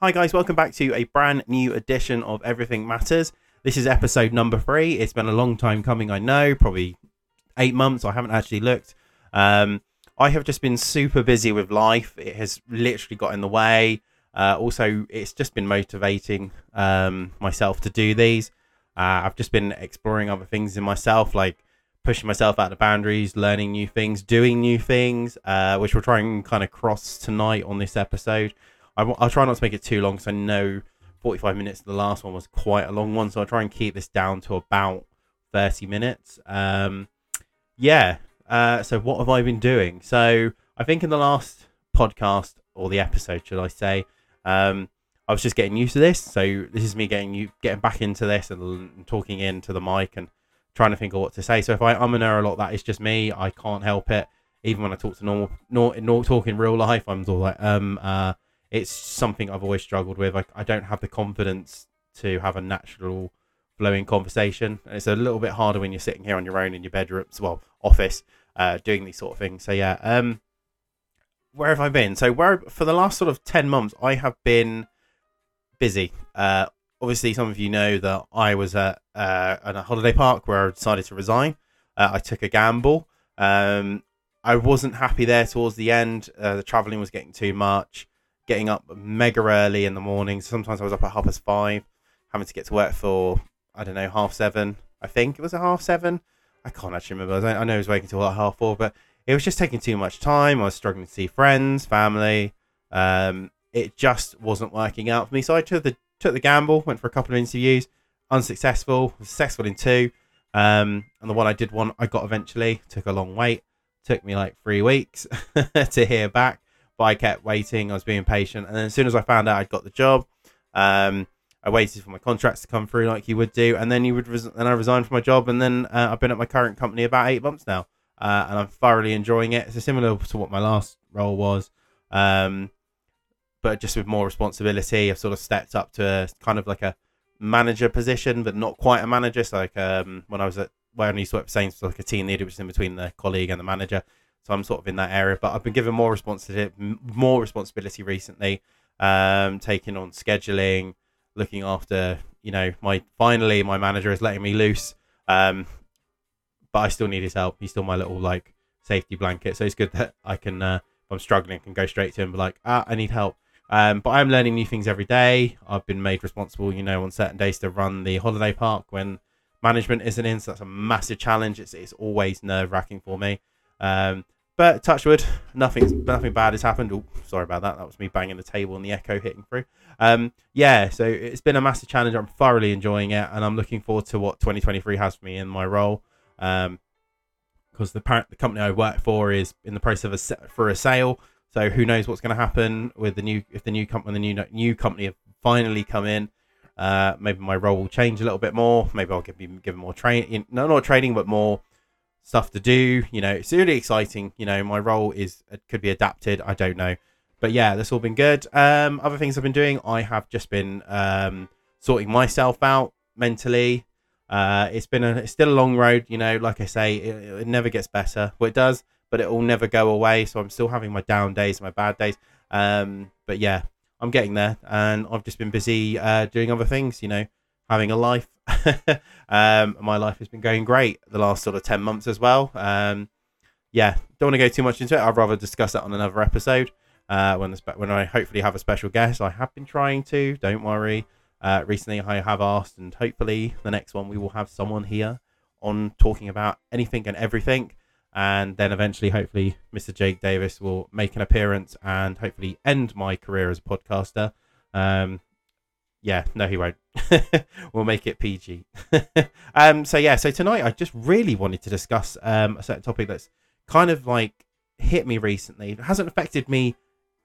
Hi, guys, welcome back to a brand new edition of Everything Matters. This is episode number three. It's been a long time coming, I know, probably eight months. I haven't actually looked. Um, I have just been super busy with life. It has literally got in the way. Uh, also, it's just been motivating um, myself to do these. Uh, I've just been exploring other things in myself, like pushing myself out of boundaries, learning new things, doing new things, uh, which we'll try and kind of cross tonight on this episode. I w- I'll try not to make it too long because I know 45 minutes. The last one was quite a long one, so I'll try and keep this down to about 30 minutes. Um, yeah. Uh, so what have I been doing? So I think in the last podcast or the episode, should I say, um, I was just getting used to this. So this is me getting you getting back into this and, talking into the mic and trying to think of what to say. So if I um and a lot, that is just me. I can't help it. Even when I talk to normal, nor, nor talk in real life, I'm all like, um, uh, it's something I've always struggled with. I, I don't have the confidence to have a natural flowing conversation. And it's a little bit harder when you're sitting here on your own in your bedroom, well, office, uh, doing these sort of things. So yeah, um, where have I been? So where for the last sort of ten months, I have been busy. Uh, obviously, some of you know that I was at, uh, at a holiday park where I decided to resign. Uh, I took a gamble. Um, I wasn't happy there towards the end. Uh, the traveling was getting too much. Getting up mega early in the morning. Sometimes I was up at half past five, having to get to work for I don't know half seven. I think it was a half seven. I can't actually remember. I know I was waking till like half four, but it was just taking too much time. I was struggling to see friends, family. Um, it just wasn't working out for me. So I took the took the gamble, went for a couple of interviews, unsuccessful, successful in two. Um, and the one I did one I got eventually took a long wait. Took me like three weeks to hear back, but I kept waiting. I was being patient, and then as soon as I found out I'd got the job, um, I waited for my contracts to come through like you would do, and then you would res- I resigned from my job, and then uh, I've been at my current company about eight months now, uh, and I'm thoroughly enjoying it. It's similar to what my last role was. Um, but just with more responsibility. I've sort of stepped up to a, kind of like a manager position, but not quite a manager. So like um, when I was at where I used to work for Saints, like a team leader, which is in between the colleague and the manager. So I'm sort of in that area, but I've been given more responsibility, more responsibility recently, um, taking on scheduling, looking after. You know, my finally my manager is letting me loose, um, but I still need his help. He's still my little like safety blanket. So it's good that I can, uh, if I'm struggling, can go straight to him, be like, ah, I need help. Um, but I'm learning new things every day. I've been made responsible, you know, on certain days to run the holiday park when management isn't in. So that's a massive challenge. It's, it's always nerve wracking for me. Um, but touchwood, nothing nothing bad has happened. Oh, sorry about that. That was me banging the table and the echo hitting through. Um, yeah, so it's been a massive challenge. I'm thoroughly enjoying it, and I'm looking forward to what 2023 has for me in my role. Um, because the parent, the company I work for is in the process of a, for a sale. So who knows what's going to happen with the new if the new company the new new company have finally come in. Uh, maybe my role will change a little bit more. Maybe I'll give be given more training, no, not training, but more stuff to do. You know, it's really exciting. You know, my role is it could be adapted. I don't know, but yeah, that's all been good. Um, other things I've been doing, I have just been um, sorting myself out mentally. Uh, it's been a it's still a long road. You know, like I say, it, it never gets better. Well, it does, but it will never go away. So I'm still having my down days, my bad days. Um, but yeah, I'm getting there, and I've just been busy uh, doing other things. You know, having a life. um, my life has been going great the last sort of ten months as well. Um, yeah, don't want to go too much into it. I'd rather discuss that on another episode uh, when the, when I hopefully have a special guest. I have been trying to. Don't worry. Uh, recently, I have asked, and hopefully, the next one we will have someone here on talking about anything and everything and then eventually, hopefully, Mr. Jake Davis will make an appearance and hopefully end my career as a podcaster. Um, yeah, no, he won't. we'll make it PG. um, so yeah, so tonight I just really wanted to discuss um, a certain topic that's kind of like hit me recently. It hasn't affected me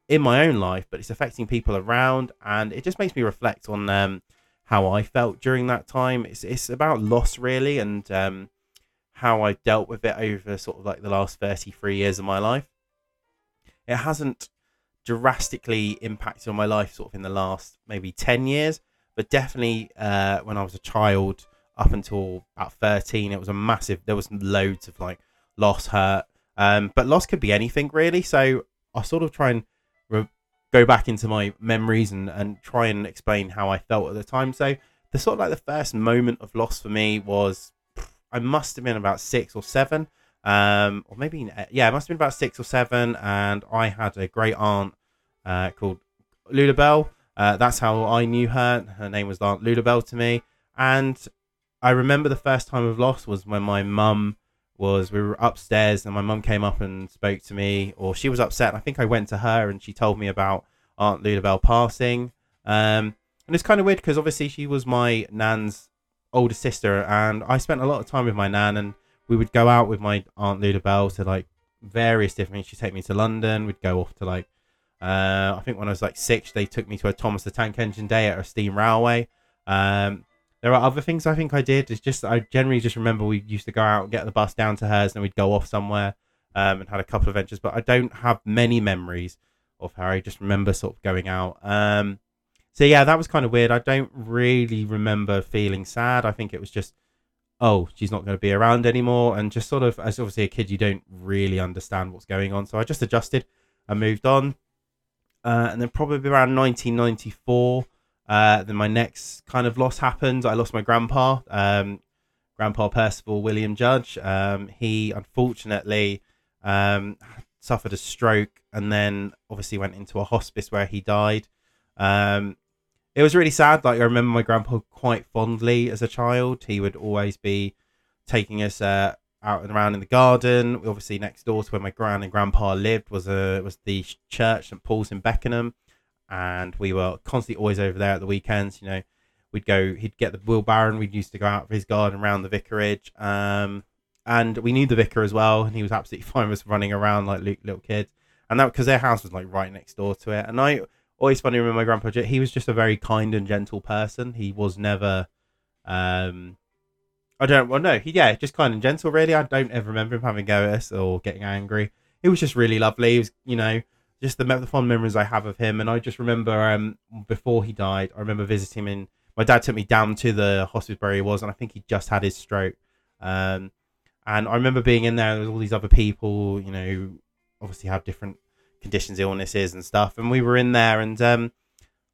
in my own life, but it's affecting people around, and it just makes me reflect on um, how I felt during that time. It's it's about loss really, and um, how I dealt with it over sort of like the last 33 years of my life. It hasn't drastically impacted on my life sort of in the last maybe 10 years, but definitely uh, when I was a child up until about 13, it was a massive, there was loads of like loss, hurt. Um, but loss could be anything really. So I sort of try and re- go back into my memories and and try and explain how I felt at the time. So the sort of like the first moment of loss for me was I must have been about six or seven, um, or maybe yeah, it must have been about six or seven, and I had a great aunt uh, called Lula Bell. Uh, that's how I knew her. Her name was Aunt Lula Bell to me, and I remember the first time of loss was when my mum was we were upstairs and my mum came up and spoke to me, or she was upset. I think I went to her and she told me about Aunt Lula Bell passing. Um, and it's kind of weird because obviously she was my nan's older sister, and I spent a lot of time with my nan, and we would go out with my aunt Lula Bell to like various different. She'd take me to London. We'd go off to like, uh, I think when I was like six, they took me to a Thomas the Tank Engine day at a steam railway. Um, there are other things I think I did. It's just I generally just remember we used to go out and get the bus down to hers, and we'd go off somewhere um, and had a couple of adventures. But I don't have many memories of her. I just remember sort of going out. Um, so yeah, that was kind of weird. I don't really remember feeling sad. I think it was just, oh, she's not going to be around anymore, and just sort of as obviously a kid, you don't really understand what's going on. So I just adjusted and moved on. Uh, and then probably around 1994, uh, then my next kind of loss happened. I lost my grandpa, um, Grandpa Percival William Judge. Um, he unfortunately um, suffered a stroke and then obviously went into a hospice where he died. Um, it was really sad. Like I remember my grandpa quite fondly as a child. He would always be taking us uh, out and around in the garden. Obviously, next door to where my grand and grandpa lived was a was the church St Paul's in Beckenham, and we were constantly always over there at the weekends. You know, we'd go. He'd get the wheelbarrow, and we'd used to go out for his garden around the vicarage. Um, and we knew the vicar as well, and he was absolutely fine with us running around like little kids. And that because their house was like right next door to it, and I always funny with my grandpa. He was just a very kind and gentle person. He was never, um, I don't well no, he yeah, just kind and gentle. Really, I don't ever remember him having go at us or getting angry. He was just really lovely. He was, you know, just the, the fond memories I have of him. And I just remember um before he died, I remember visiting him. In, my dad took me down to the hospital where he was, and I think he just had his stroke. Um, and I remember being in there. There was all these other people, you know, obviously have different conditions, illnesses, and stuff. And we were in there, and um,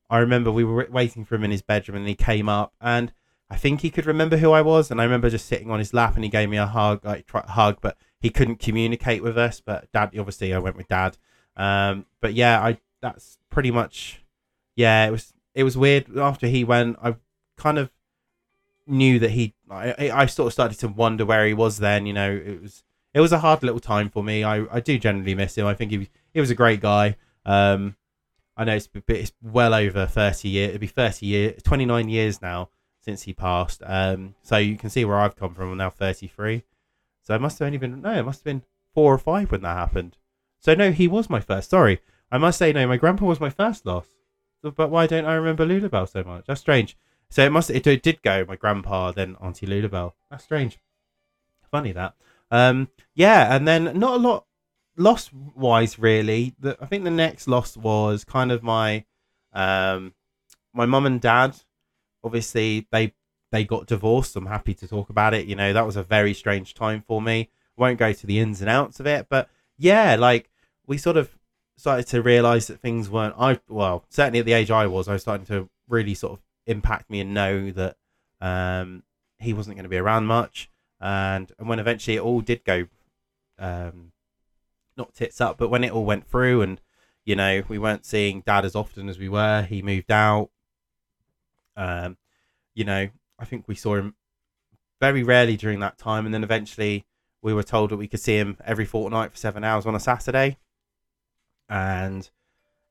I remember we were waiting for him in his bedroom, and he came up, and I think he could remember who I was, and I remember just sitting on his lap, and he gave me a hug, like hug, but he couldn't communicate with us. But dad, obviously, I went with dad. Um, but yeah, I that's pretty much, yeah, it was it was weird after he went. I kind of knew that he, I, I sort of started to wonder where he was then. You know, it was it was a hard little time for me. I, I do generally miss him. I think he he was a great guy. Um, I know it's it's well over thirty years. It'd be thirty years, twenty nine years now since he passed. Um, so you can see where I've come from. I'm now thirty three. So I must have only been no, it must have been four or five when that happened. So no, he was my first. Sorry, I must say no. My grandpa was my first loss. But why don't I remember Lulabelle so much? That's strange. So it must it, it did go my grandpa then Auntie Lulabelle. That's strange. Funny that. Um, yeah, and then not a lot loss wise really. The, I think the next loss was kind of my um my mum and dad. Obviously they they got divorced. I'm happy to talk about it. You know, that was a very strange time for me. I won't go to the ins and outs of it, but yeah, like we sort of started to realize that things weren't I well, certainly at the age I was, I was starting to really sort of impact me and know that um he wasn't going to be around much and and when eventually it all did go um not tits up but when it all went through and you know we weren't seeing dad as often as we were he moved out. Um you know i think we saw him very rarely during that time and then eventually we were told that we could see him every fortnight for seven hours on a saturday. And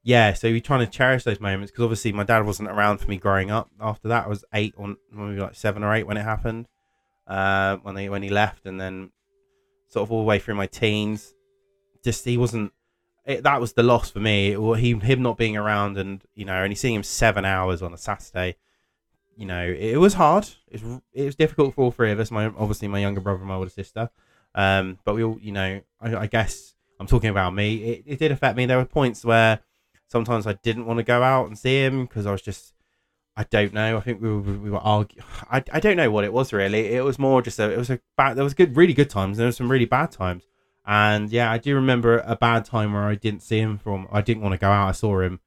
yeah so we're trying to cherish those moments because obviously my dad wasn't around for me growing up. After that i was eight or maybe like seven or eight when it happened uh, when he when he left, and then sort of all the way through my teens. Just he wasn't. It, that was the loss for me. It, he him not being around, and you know, only seeing him seven hours on a Saturday. You know, it, was hard. It was, it was difficult for all three of us. My obviously my younger brother and my older sister. Um, but we all, you know, I, I guess I'm talking about me. It, it did affect me. There were points where sometimes I didn't want to go out and see him because I was just I don't know. I think we were, we were arguing. I, I don't know what it was really. It was more just a. It was a bad. There was good, really good times. There were some really bad times. And yeah, I do remember a bad time where I didn't see him from. I didn't want to go out. I saw him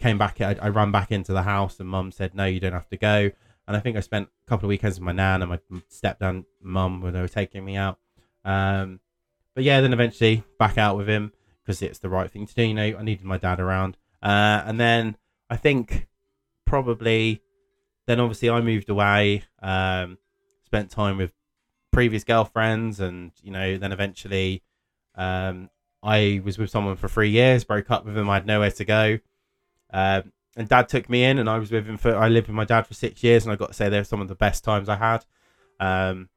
came back. I, I ran back into the house, and mum said, "No, you don't have to go." And I think I spent a couple of weekends with my nan and my stepdad, mum, when they were taking me out. Um, but yeah, then eventually back out with him because it's the right thing to do. You know, I needed my dad around. Uh, and then I think probably then obviously I moved away, um, spent time with previous girlfriends, and you know, then eventually um, I was with someone for three years, broke up with him, I had nowhere to go. Um, and dad took me in and I was with him for I lived with my dad for six years and I got to say they're some of the best times I had. Um,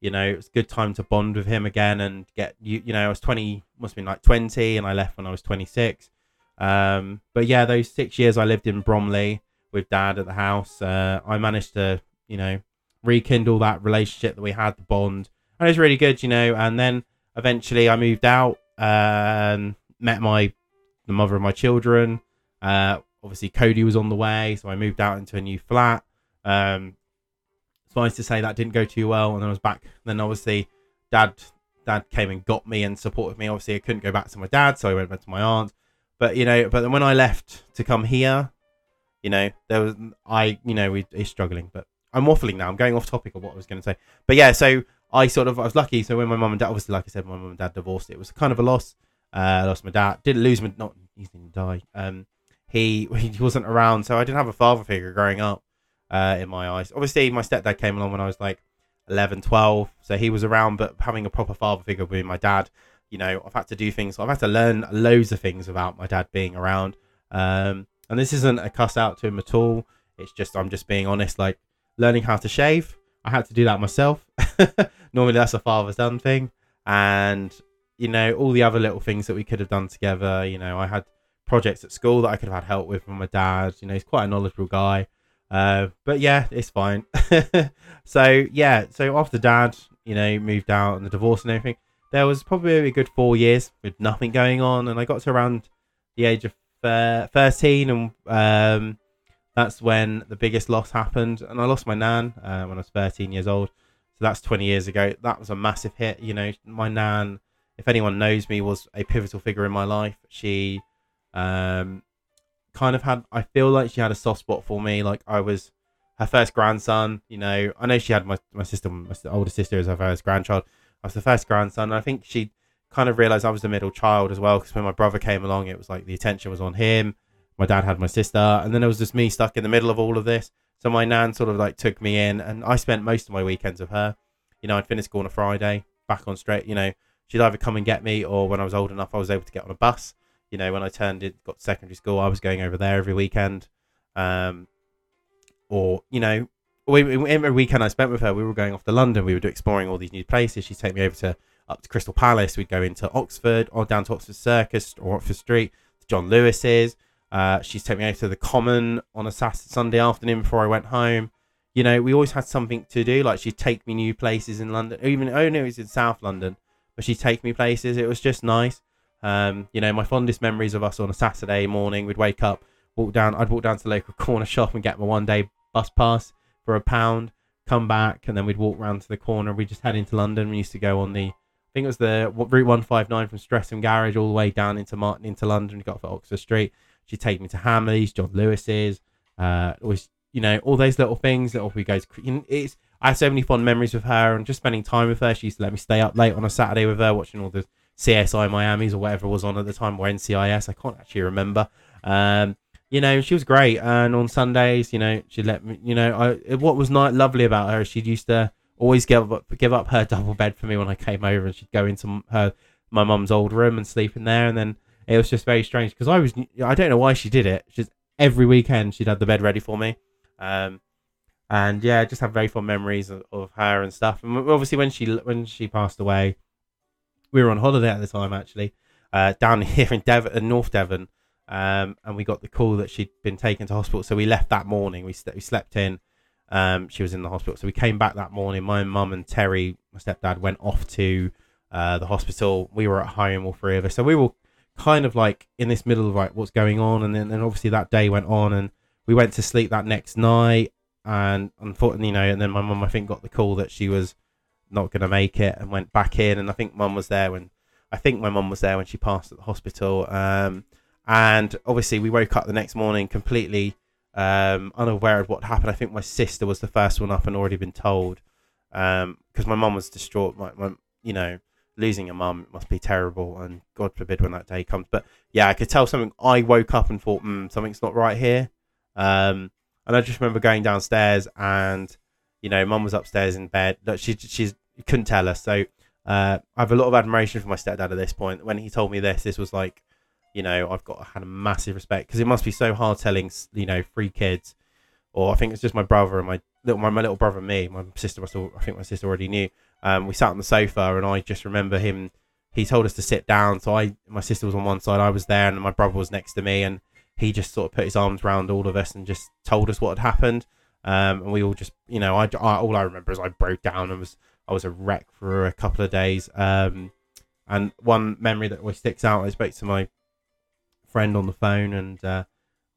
you know, it was a good time to bond with him again and get you you know, I was twenty must have been like twenty and I left when I was twenty six. Um, but yeah, those six years I lived in Bromley with dad at the house, uh, I managed to, you know, rekindle that relationship that we had, the bond. And it was really good, you know, and then eventually I moved out, and met my the mother of my children. Uh, obviously Cody was on the way, so I moved out into a new flat. Um, nice to say that didn't go too well, and then I was back. Then obviously, dad dad came and got me and supported me. Obviously, I couldn't go back to my dad, so I went back to my aunt. But you know, but then when I left to come here, you know, there was I, you know, we he's struggling. But I'm waffling now. I'm going off topic of what I was going to say. But yeah, so I sort of I was lucky. So when my mum and dad, obviously, like I said, my mum and dad divorced. It was kind of a loss. Uh, I lost my dad. Didn't lose my not he didn't die. Um, he he wasn't around, so I didn't have a father figure growing up. Uh, in my eyes, obviously, my stepdad came along when I was like 11, 12, so he was around. But having a proper father figure being my dad, you know, I've had to do things. I've had to learn loads of things about my dad being around. Um, and this isn't a cuss out to him at all. It's just I'm just being honest. Like learning how to shave, I had to do that myself. Normally, that's a father's done thing, and you know all the other little things that we could have done together. You know, I had projects at school that I could have had help with from my dad. You know, he's quite a knowledgeable guy. Uh, but yeah, it's fine. so yeah, so after dad, you know, moved out and the divorce and everything, there was probably a good four years with nothing going on, and I got to around the age of uh, thirteen, and um, that's when the biggest loss happened, and I lost my nan uh, when I was thirteen years old. So that's twenty years ago. That was a massive hit. You know, my nan, if anyone knows me, was a pivotal figure in my life. She um, kind of had I feel like she had a soft spot for me. Like I was her first grandson. You know, I know she had my my sister, my older sister, as her first grandchild. I was the first grandson. I think she kind of realized I was the middle child as well because when my brother came along, it was like the attention was on him. My dad had my sister, and then it was just me stuck in the middle of all of this. So my nan sort of like took me in, and I spent most of my weekends with her. You know, I'd finish school on a Friday, back on straight. You know, she'd either come and get me, or when I was old enough, I was able to get on a bus you know, when I turned it, got secondary school, I was going over there every weekend. Um, or, you know, we, every weekend I spent with her, we were going off to London. We were exploring all these new places. She'd take me over to up to Crystal Palace. We'd go into Oxford or down to Oxford Circus or Oxford Street to John Lewis's. Uh, she's taken me over to the Common on a Saturday, Sunday afternoon before I went home. You know, we always had something to do. Like she'd take me new places in London. Even oh no, it was in South London, but she'd take me places. It was just nice. Um, you know, my fondest memories of us on a Saturday morning, we'd wake up, walk down, I'd walk down to the local corner shop and get my one day bus pass for a pound, come back, and then we'd walk round to the corner. We just head into London. We used to go on the, I think it was the Route 159 from Streatham Garage all the way down into Martin, into London. Got at Oxford Street. She'd take me to Hamleys, John Lewis's, uh, always, you know, all those little things that we go to, it's, I have so many fond memories with her and just spending time with her. She used to let me stay up late on a Saturday with her, watching all the CSI Miami's or whatever was on at the time, or NCIS. I can't actually remember. Um, you know, she was great. And on Sundays, you know, she let me, you know, I, what was not lovely about her, she used to always give up, give up her double bed for me when I came over, and she'd go into her my mum's old room and sleep in there. And then it was just very strange because I was, I don't know why she did it. Just every weekend she'd have the bed ready for me. Um, and yeah, just have very fond memories of, of her and stuff. And obviously, when she when she passed away, we were on holiday at the time actually, uh, down here in Devon, in North Devon, um, and we got the call that she'd been taken to hospital. So we left that morning. We, st- we slept in. Um, she was in the hospital. So we came back that morning. My mum and Terry, my stepdad, went off to uh, the hospital. We were at home, all three of us. So we were kind of like in this middle of like what's going on. And then, then obviously that day went on, and we went to sleep that next night. And unfortunately, you know, and then my mum, I think, got the call that she was not going to make it and went back in. And I think mum was there when I think my mum was there when she passed at the hospital. Um, And obviously, we woke up the next morning completely um, unaware of what happened. I think my sister was the first one up and already been told because um, my mum was distraught. My, my, you know, losing a mum must be terrible, and God forbid when that day comes. But yeah, I could tell something. I woke up and thought, mm, something's not right here. Um, and I just remember going downstairs, and you know, mum was upstairs in bed. She she couldn't tell us. So uh, I have a lot of admiration for my stepdad at this point. When he told me this, this was like, you know, I've got had a massive respect because it must be so hard telling, you know, three kids, or I think it's just my brother and my little my, my little brother and me. My sister must have, I think my sister already knew. Um, we sat on the sofa and I just remember him. He told us to sit down, so I my sister was on one side, I was there, and my brother was next to me, and he just sort of put his arms around all of us and just told us what had happened. Um, and we all just, you know, I, I, all I remember is I broke down and was I was a wreck for a couple of days. Um, and one memory that always sticks out, I spoke to my friend on the phone and uh,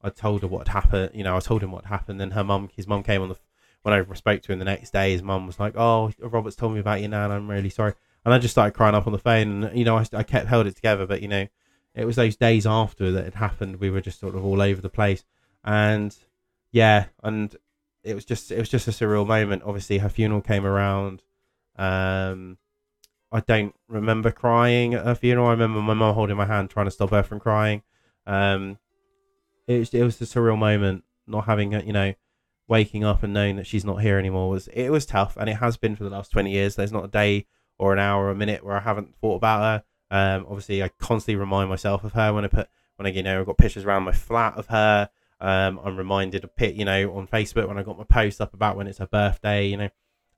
I told her what happened. You know, I told him what happened. And her mum, his mum came on the when I spoke to him the next day. His mum was like, "Oh, Robert's told me about you now, and I'm really sorry." And I just started crying up on the phone. And you know, I, I kept held it together, but you know, it was those days after that it happened. We were just sort of all over the place, and yeah, and it was just it was just a surreal moment. Obviously, her funeral came around. Um, I don't remember crying at her funeral. I remember my mum holding my hand, trying to stop her from crying. Um, it was it was a surreal moment, not having you know, waking up and knowing that she's not here anymore was it was tough, and it has been for the last twenty years. There's not a day or an hour or a minute where I haven't thought about her. Um, obviously, I constantly remind myself of her when I put when I you know I've got pictures around my flat of her. Um, I'm reminded of pit you know on Facebook when I got my post up about when it's her birthday. You know,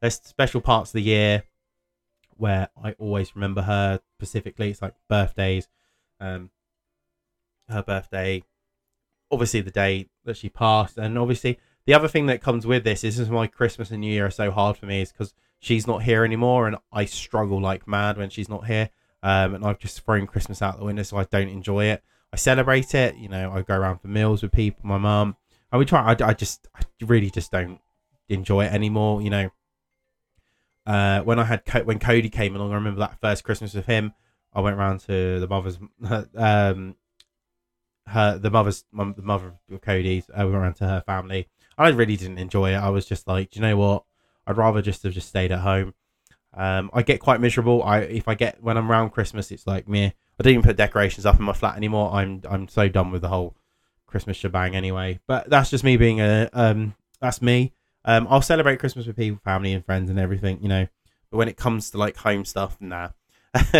there's special parts of the year where I always remember her specifically. It's like birthdays, um, her birthday, obviously the day that she passed, and obviously the other thing that comes with this is, this is why Christmas and New Year are so hard for me is because she's not here anymore, and I struggle like mad when she's not here. Um, and I've just thrown Christmas out the window, so I don't enjoy it. I celebrate it, you know. I go around for meals with people, my mum, and we try. I, I just, I really just don't enjoy it anymore, you know uh, when I had when Cody came along, I remember that first Christmas with him. I went around to the mother's, um, her the mother's the mother of Cody's. Uh, we went around to her family. I really didn't enjoy it. I was just like, you know what? I'd rather just have just stayed at home. Um, I get quite miserable. I if I get when I'm around Christmas, it's like me. I don't even put decorations up in my flat anymore. I'm I'm so done with the whole Christmas shebang anyway. But that's just me being a um that's me. Um, I'll celebrate Christmas with people, family, and friends, and everything, you know. But when it comes to like home stuff, nah.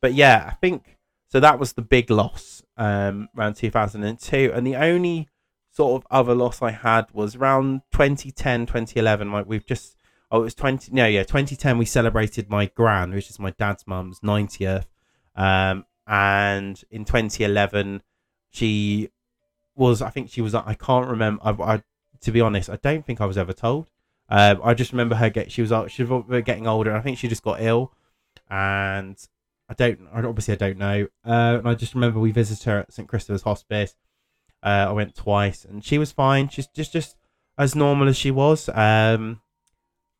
but yeah, I think so. That was the big loss um, around 2002, and the only sort of other loss I had was around 2010, 2011. Like we've just oh, it was 20 no, yeah, 2010. We celebrated my gran, which is my dad's mum's 90th, um, and in 2011, she was I think she was I can't remember I, I to be honest, I don't think I was ever told. Um, I just remember her get she was she was getting older. And I think she just got ill, and I don't obviously I don't know. Uh, and I just remember we visited her at St Christopher's Hospice. Uh, I went twice, and she was fine. She's just just as normal as she was. Um,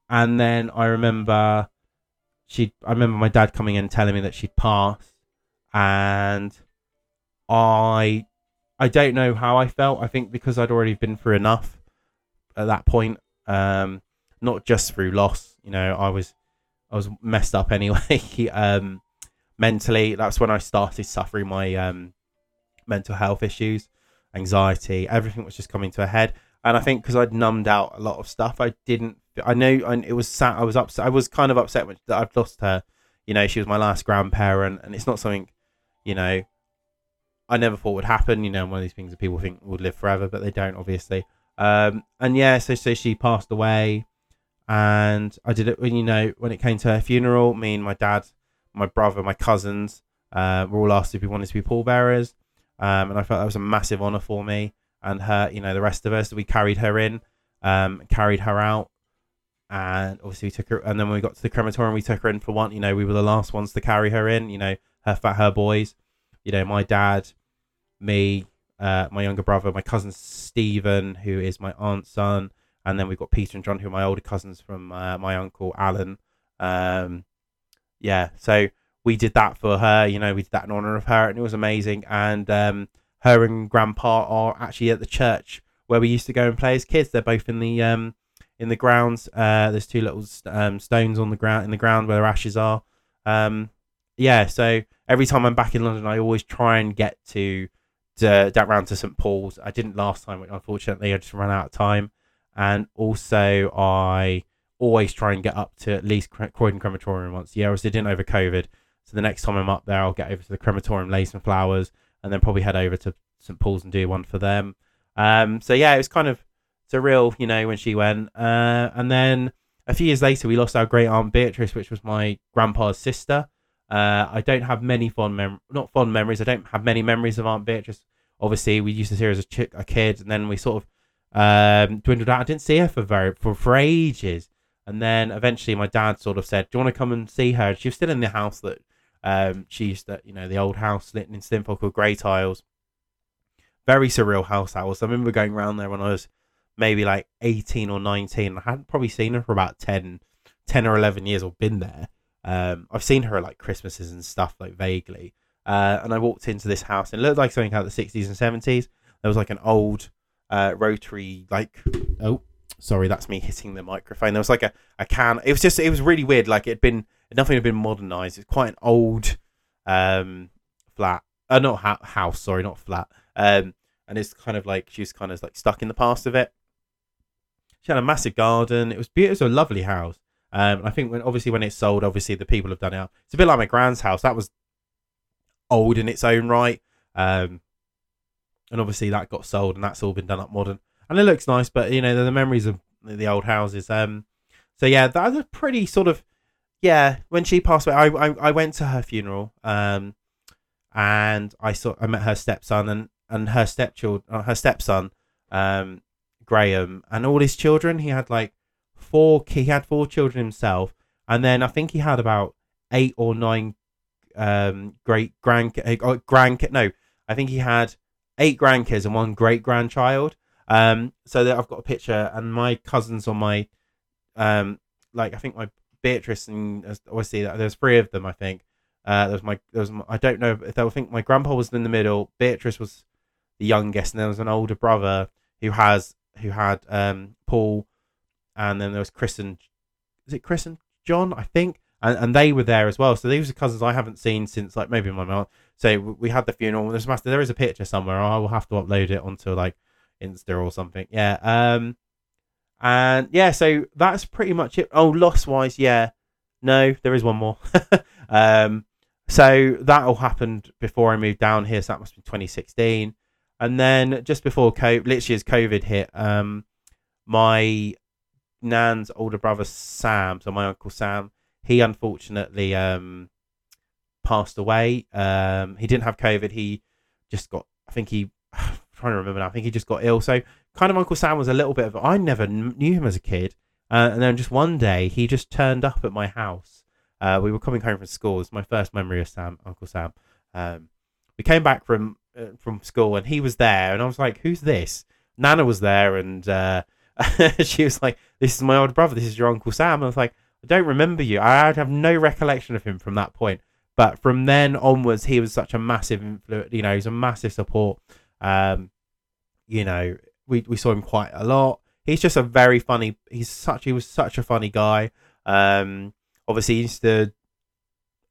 and then I remember she I remember my dad coming in telling me that she'd passed, and I I don't know how I felt. I think because I'd already been through enough at that point. Um, not just through loss. You know, I was I was messed up anyway. um, mentally, that's when I started suffering my um, mental health issues, anxiety. Everything was just coming to a head. And I think because I'd numbed out a lot of stuff, I didn't. I know and it was sad. I was upset. I was kind of upset that I'd lost her. You know, she was my last grandparent, and it's not something, you know, I never thought would happen. You know, one of these things that people think would live forever, but they don't, obviously. Um, and yeah, so so she passed away, and I did it when you know when it came to her funeral. Me and my dad, my brother, my cousins uh, were all asked if we wanted to be pallbearers, um, and I felt that was a massive honor for me and her. You know, the rest of us. We carried her in, um, carried her out, and obviously we took her. And then when we got to the crematorium, we took her in for one. You know, we were the last ones to carry her in. You know, her her boys. You know, my dad, me, uh, my younger brother, my cousin Stephen, who is my aunt's son, and then we've got Peter and John, who are my older cousins from uh, my uncle Alan. Um, yeah, so we did that for her. You know, we did that in honor of her, and it was amazing. And um, her and Grandpa are actually at the church where we used to go and play as kids. They're both in the um, in the grounds. Uh, there's two little um, stones on the ground in the ground where their ashes are. Um, yeah, so every time I'm back in London, I always try and get to that round to St Paul's. I didn't last time, unfortunately. I just ran out of time, and also I always try and get up to at least Croydon Crematorium once a year. Obviously, didn't over COVID, the next time I'm up there, I'll get over to the crematorium, lay some flowers, and then probably head over to St Paul's and do one for them. Um, so yeah, it was kind of surreal, you know, when she went. Uh, and then a few years later, we lost our great aunt Beatrice, which was my grandpa's sister. Uh, I don't have many fond mem not fond memories. I don't have many memories of Aunt Beatrice. Obviously, we used to see her as a, chick, a kid, and then we sort of um, dwindled out. I didn't see her for very for, for ages, and then eventually, my dad sort of said, "Do you want to come and see her?" She was still in the house that um, she used to, you know, the old house in Stinfold called Grey Tiles. Very surreal house that was. I remember going around there when I was maybe like 18 or 19. I hadn't probably seen her for about 10, 10 or 11 years or been there. Um, I've seen her like Christmases and stuff like vaguely. Uh, and I walked into this house and it looked like something out of the 60s and 70s. There was like an old uh, rotary, like, oh, sorry, that's me hitting the microphone. There was like a, a can. It was just, it was really weird. Like it'd been, nothing had been modernized. It's quite an old um, flat. Uh, not ha- house, sorry, not flat. Um, and it's kind of like she's kind of like stuck in the past of it. She had a massive garden. It was beautiful. It was a lovely house. Um, I think when obviously when it's sold, obviously the people have done it. It's a bit like my grand's house. That was old in its own right. Um, and obviously that got sold and that's all been done up modern. And it looks nice, but you know, the, the memories of the old houses. Um, so yeah, that was a pretty sort of, yeah, when she passed away, I, I, I went to her funeral. Um, and I saw, I met her stepson and, and her stepchild, uh, her stepson, um, Graham and all his children. He had like four. He had four children himself, and then I think he had about eight or nine um, great grand uh, grand. No, I think he had eight grandkids and one great grandchild. Um, so that I've got a picture, and my cousins on my, um, like I think my Beatrice and obviously there's three of them. I think uh, there was my there was my, I don't know if I think my grandpa was in the middle. Beatrice was the youngest, and there was an older brother who has who had um Paul and then there was Chris and is it Chris and John? I think, and, and they were there as well. So these are cousins I haven't seen since like maybe my mom. So we had the funeral. There's master. There is a picture somewhere. I will have to upload it onto like Insta or something. Yeah. Um. And yeah, so that's pretty much it. Oh, loss wise, yeah. No, there is one more. um. So that all happened before I moved down here. So that must be 2016. And then just before COVID, literally as COVID hit, um, my Nan's older brother Sam, so my uncle Sam, he unfortunately um, passed away. Um, he didn't have COVID. He just got, I think he, trying to remember now, I think he just got ill. So kind of Uncle Sam was a little bit of, I never knew him as a kid. Uh, and then just one day he just turned up at my house. Uh, we were coming home from school. It's my first memory of Sam, Uncle Sam. Um, we came back from uh, from school and he was there, and I was like, "Who's this?" Nana was there, and uh, she was like, "This is my older brother. This is your uncle Sam." And I was like, "I don't remember you. I have no recollection of him from that point." But from then onwards, he was such a massive influence. You know, he's a massive support. Um, you know, we we saw him quite a lot. He's just a very funny. He's such. He was such a funny guy. Um, obviously, he used to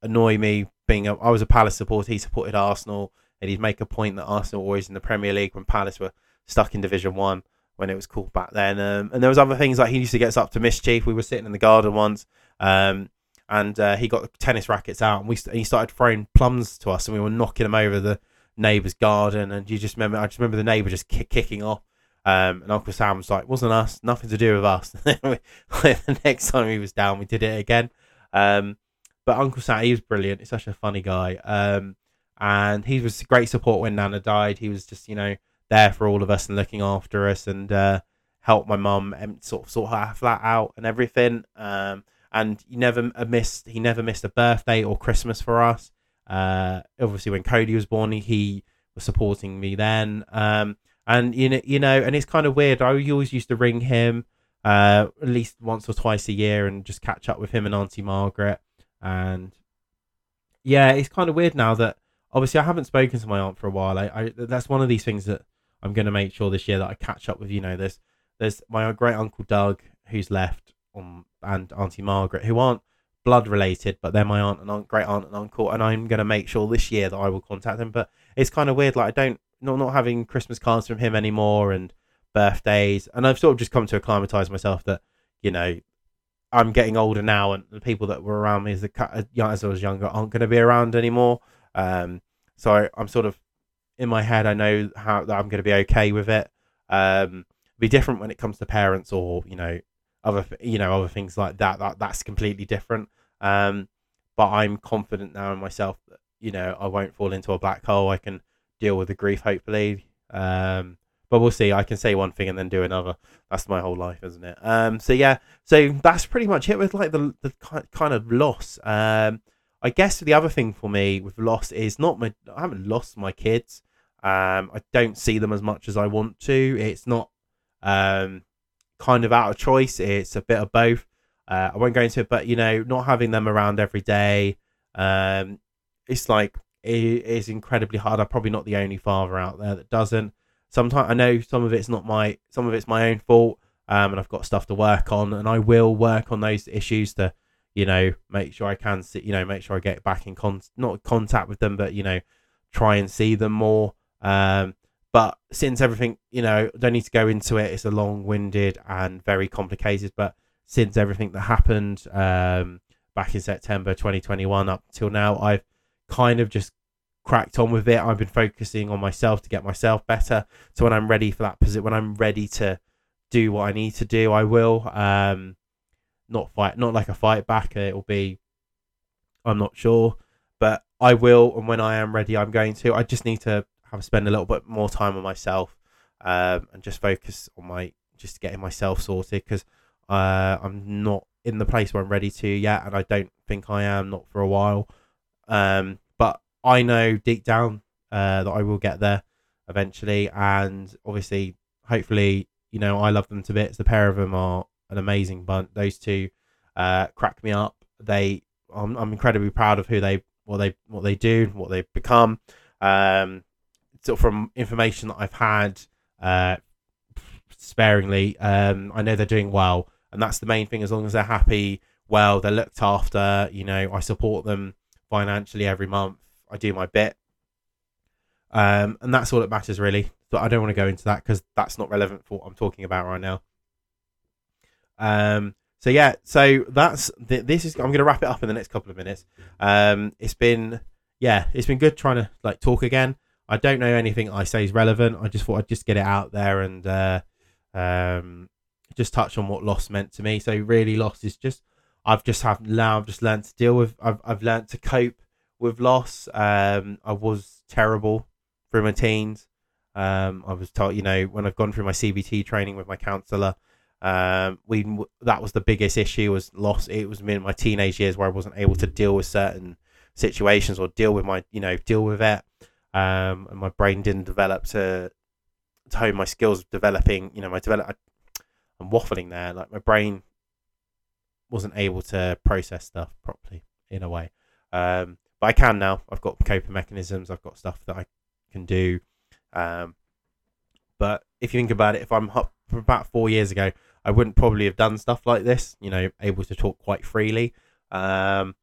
annoy me being. A, I was a Palace supporter. He supported Arsenal, and he'd make a point that Arsenal were always in the Premier League when Palace were stuck in Division One when it was called back then. Um, and there was other things like he used to get us up to mischief. We were sitting in the garden once, um, and uh, he got the tennis rackets out, and we and he started throwing plums to us, and we were knocking them over the neighbour's garden. And you just remember, I just remember the neighbour just kick, kicking off. Um, and Uncle Sam was like, "Wasn't us, nothing to do with us." the next time he was down, we did it again. Um, but Uncle Sam, he was brilliant. He's such a funny guy. Um, and he was great support when Nana died. He was just, you know, there for all of us and looking after us and uh, help my mum and sort of sort her flat out and everything. Um, and he never missed he never missed a birthday or Christmas for us. Uh, obviously, when Cody was born, he was supporting me then. Um, and you know, you know, and it's kind of weird. I always used to ring him uh, at least once or twice a year and just catch up with him and Auntie Margaret. And yeah, it's kind of weird now that obviously, I haven't spoken to my aunt for a while. I, I that's one of these things that I'm going to make sure this year that I catch up with. You know, there's there's my great uncle Doug who's left, um, and Auntie Margaret who aren't blood related, but they're my aunt and aunt, great aunt and uncle, and I'm to make sure this year that I will contact them. But it's kind of weird, like I don't not not having Christmas cards from him anymore and birthdays, and I've sort of just come to acclimatize myself that you know I'm getting older now, and the people that were around me as the as I was younger aren't going to be around anymore. Um, so I, am sort of in my head, I know how that I'm going to be okay with it. Um, be different when it comes to parents or you know other you know other things like that. That that's completely different. Um, but I'm confident now in myself that you know I won't fall into a black hole. I can deal with the grief hopefully. Um, but we'll see. I can say one thing and then do another. That's my whole life, isn't it? Um, so yeah, so that's pretty much it with like the the kind of loss. Um, I guess the other thing for me with loss is not my. I haven't lost my kids. Um, I don't see them as much as I want to. It's not um, kind of out of choice. It's a bit of both. Uh, I won't go into it, but you know, not having them around every day, um, it's like it is incredibly hard. I'm probably not the only father out there that doesn't. Sometimes I know some of it's not my, some of it's my own fault, um, and I've got stuff to work on, and I will work on those issues to, you know, make sure I can see, you know, make sure I get back in con, not contact with them, but you know, try and see them more. Um, but since everything, you know, don't need to go into it. It's a long-winded and very complicated. But since everything that happened um, back in September 2021 up till now, I've kind of just cracked on with it. I've been focusing on myself to get myself better. So when I'm ready for that position, when I'm ready to do what I need to do, I will. Um, not fight, not like a fight back. It'll be, I'm not sure, but I will. And when I am ready, I'm going to. I just need to have spend a little bit more time on myself um, and just focus on my just getting myself sorted because uh, I'm not in the place where I'm ready to yet, and I don't think I am not for a while. Um, but I know deep down uh, that I will get there eventually, and obviously, hopefully, you know, I love them to bits. The pair of them are an amazing bunch. Those two uh, crack me up. They, I'm, I'm incredibly proud of who they, what they, what they do, what they've become. Um, sort of from information that I've had uh, sparingly, um, I know they're doing well, and that's the main thing. As long as they're happy, well, they're looked after. You know, I support them financially every month. I do my bit, um, and that's all that matters really. But I don't want to go into that because that's not relevant for what I'm talking about right now. Um, so yeah, so that's this is. I'm going to wrap it up in the next couple of minutes. Um, it's been yeah, it's been good trying to like talk again. I don't know anything I say is relevant. I just thought I'd just get it out there and uh, um, just touch on what loss meant to me. So really, loss is just I've just have now I've just learned to deal with. I've I've learned to cope with loss. Um, I was terrible through my teens. Um, I was told, you know, when I've gone through my CBT training with my counsellor, um, we that was the biggest issue was loss. It was in my teenage years where I wasn't able to deal with certain situations or deal with my, you know, deal with it um, and my brain didn't develop to hone my skills of developing. You know, my develop. I, I'm waffling there. Like my brain wasn't able to process stuff properly in a way. Um, but I can now. I've got coping mechanisms. I've got stuff that I can do. Um, but if you think about it, if I'm up from about four years ago, I wouldn't probably have done stuff like this. You know, able to talk quite freely, um,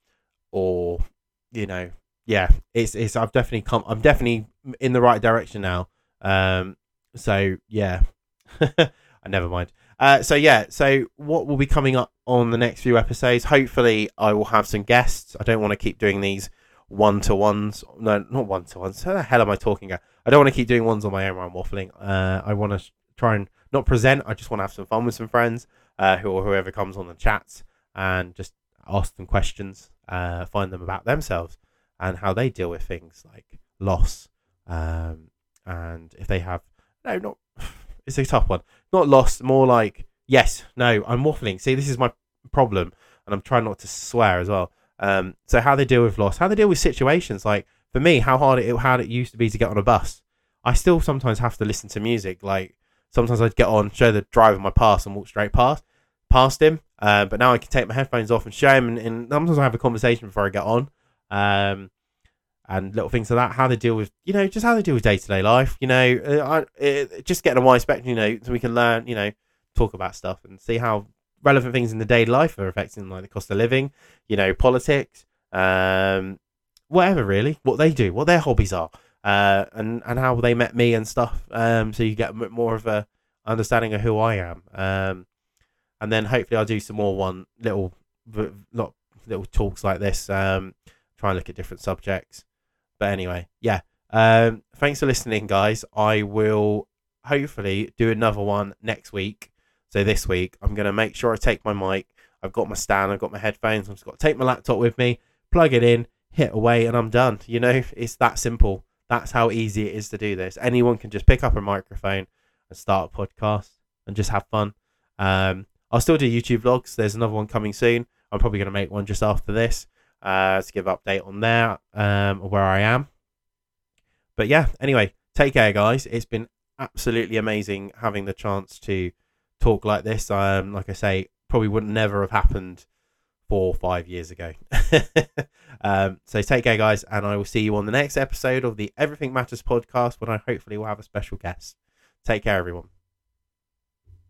or you know, yeah, it's it's I've definitely come I'm definitely in the right direction now. Um so yeah. I never mind. Uh so yeah, so what will be coming up on the next few episodes? Hopefully I will have some guests. I don't want to keep doing these one to ones. No, not one to ones. How the hell am I talking about? I don't want to keep doing ones on my own where I'm waffling. Uh I want to try and not present. I just want to have some fun with some friends, uh, who or whoever comes on the chats, and just ask them questions, uh, find them about themselves, and how they deal with things like loss. Um, and if they have, no, not, it's a tough one. Not loss, more like, yes, no, I'm waffling. See, this is my problem. And I'm trying not to swear as well. Um, so how they deal with loss, how they deal with situations. Like for me, how hard it, how it used to be to get on a bus. I still sometimes have to listen to music. Like sometimes I'd get on, show the driver my pass, and walk straight past past him. Uh, but now I can take my headphones off and show him, and, and sometimes I have a conversation before I get on. Um, and little things like that. How they deal with, you know, just how they deal with day to day life. You know, uh, I, it, just getting a wide spectrum. You know, so we can learn. You know, talk about stuff and see how relevant things in the daily life are affecting like the cost of living. You know, politics, um, whatever really, what they do, what their hobbies are, uh, and and how they met me and stuff. Um, so you get more of a understanding of who I am. Um, and then hopefully I'll do some more one little, not little talks like this. Um, try and look at different subjects. But anyway, yeah. Um, thanks for listening, guys. I will hopefully do another one next week. So this week, I'm gonna make sure I take my mic. I've got my stand. I've got my headphones. I've just got to take my laptop with me, plug it in, hit away, and I'm done. You know, it's that simple. That's how easy it is to do this. Anyone can just pick up a microphone and start a podcast and just have fun. Um, I'll still do YouTube vlogs. There's another one coming soon. I'm probably going to make one just after this uh, to give update on there um, where I am. But yeah, anyway, take care, guys. It's been absolutely amazing having the chance to talk like this. Um, like I say, probably would never have happened four or five years ago. um, so take care, guys, and I will see you on the next episode of the Everything Matters podcast when I hopefully will have a special guest. Take care, everyone.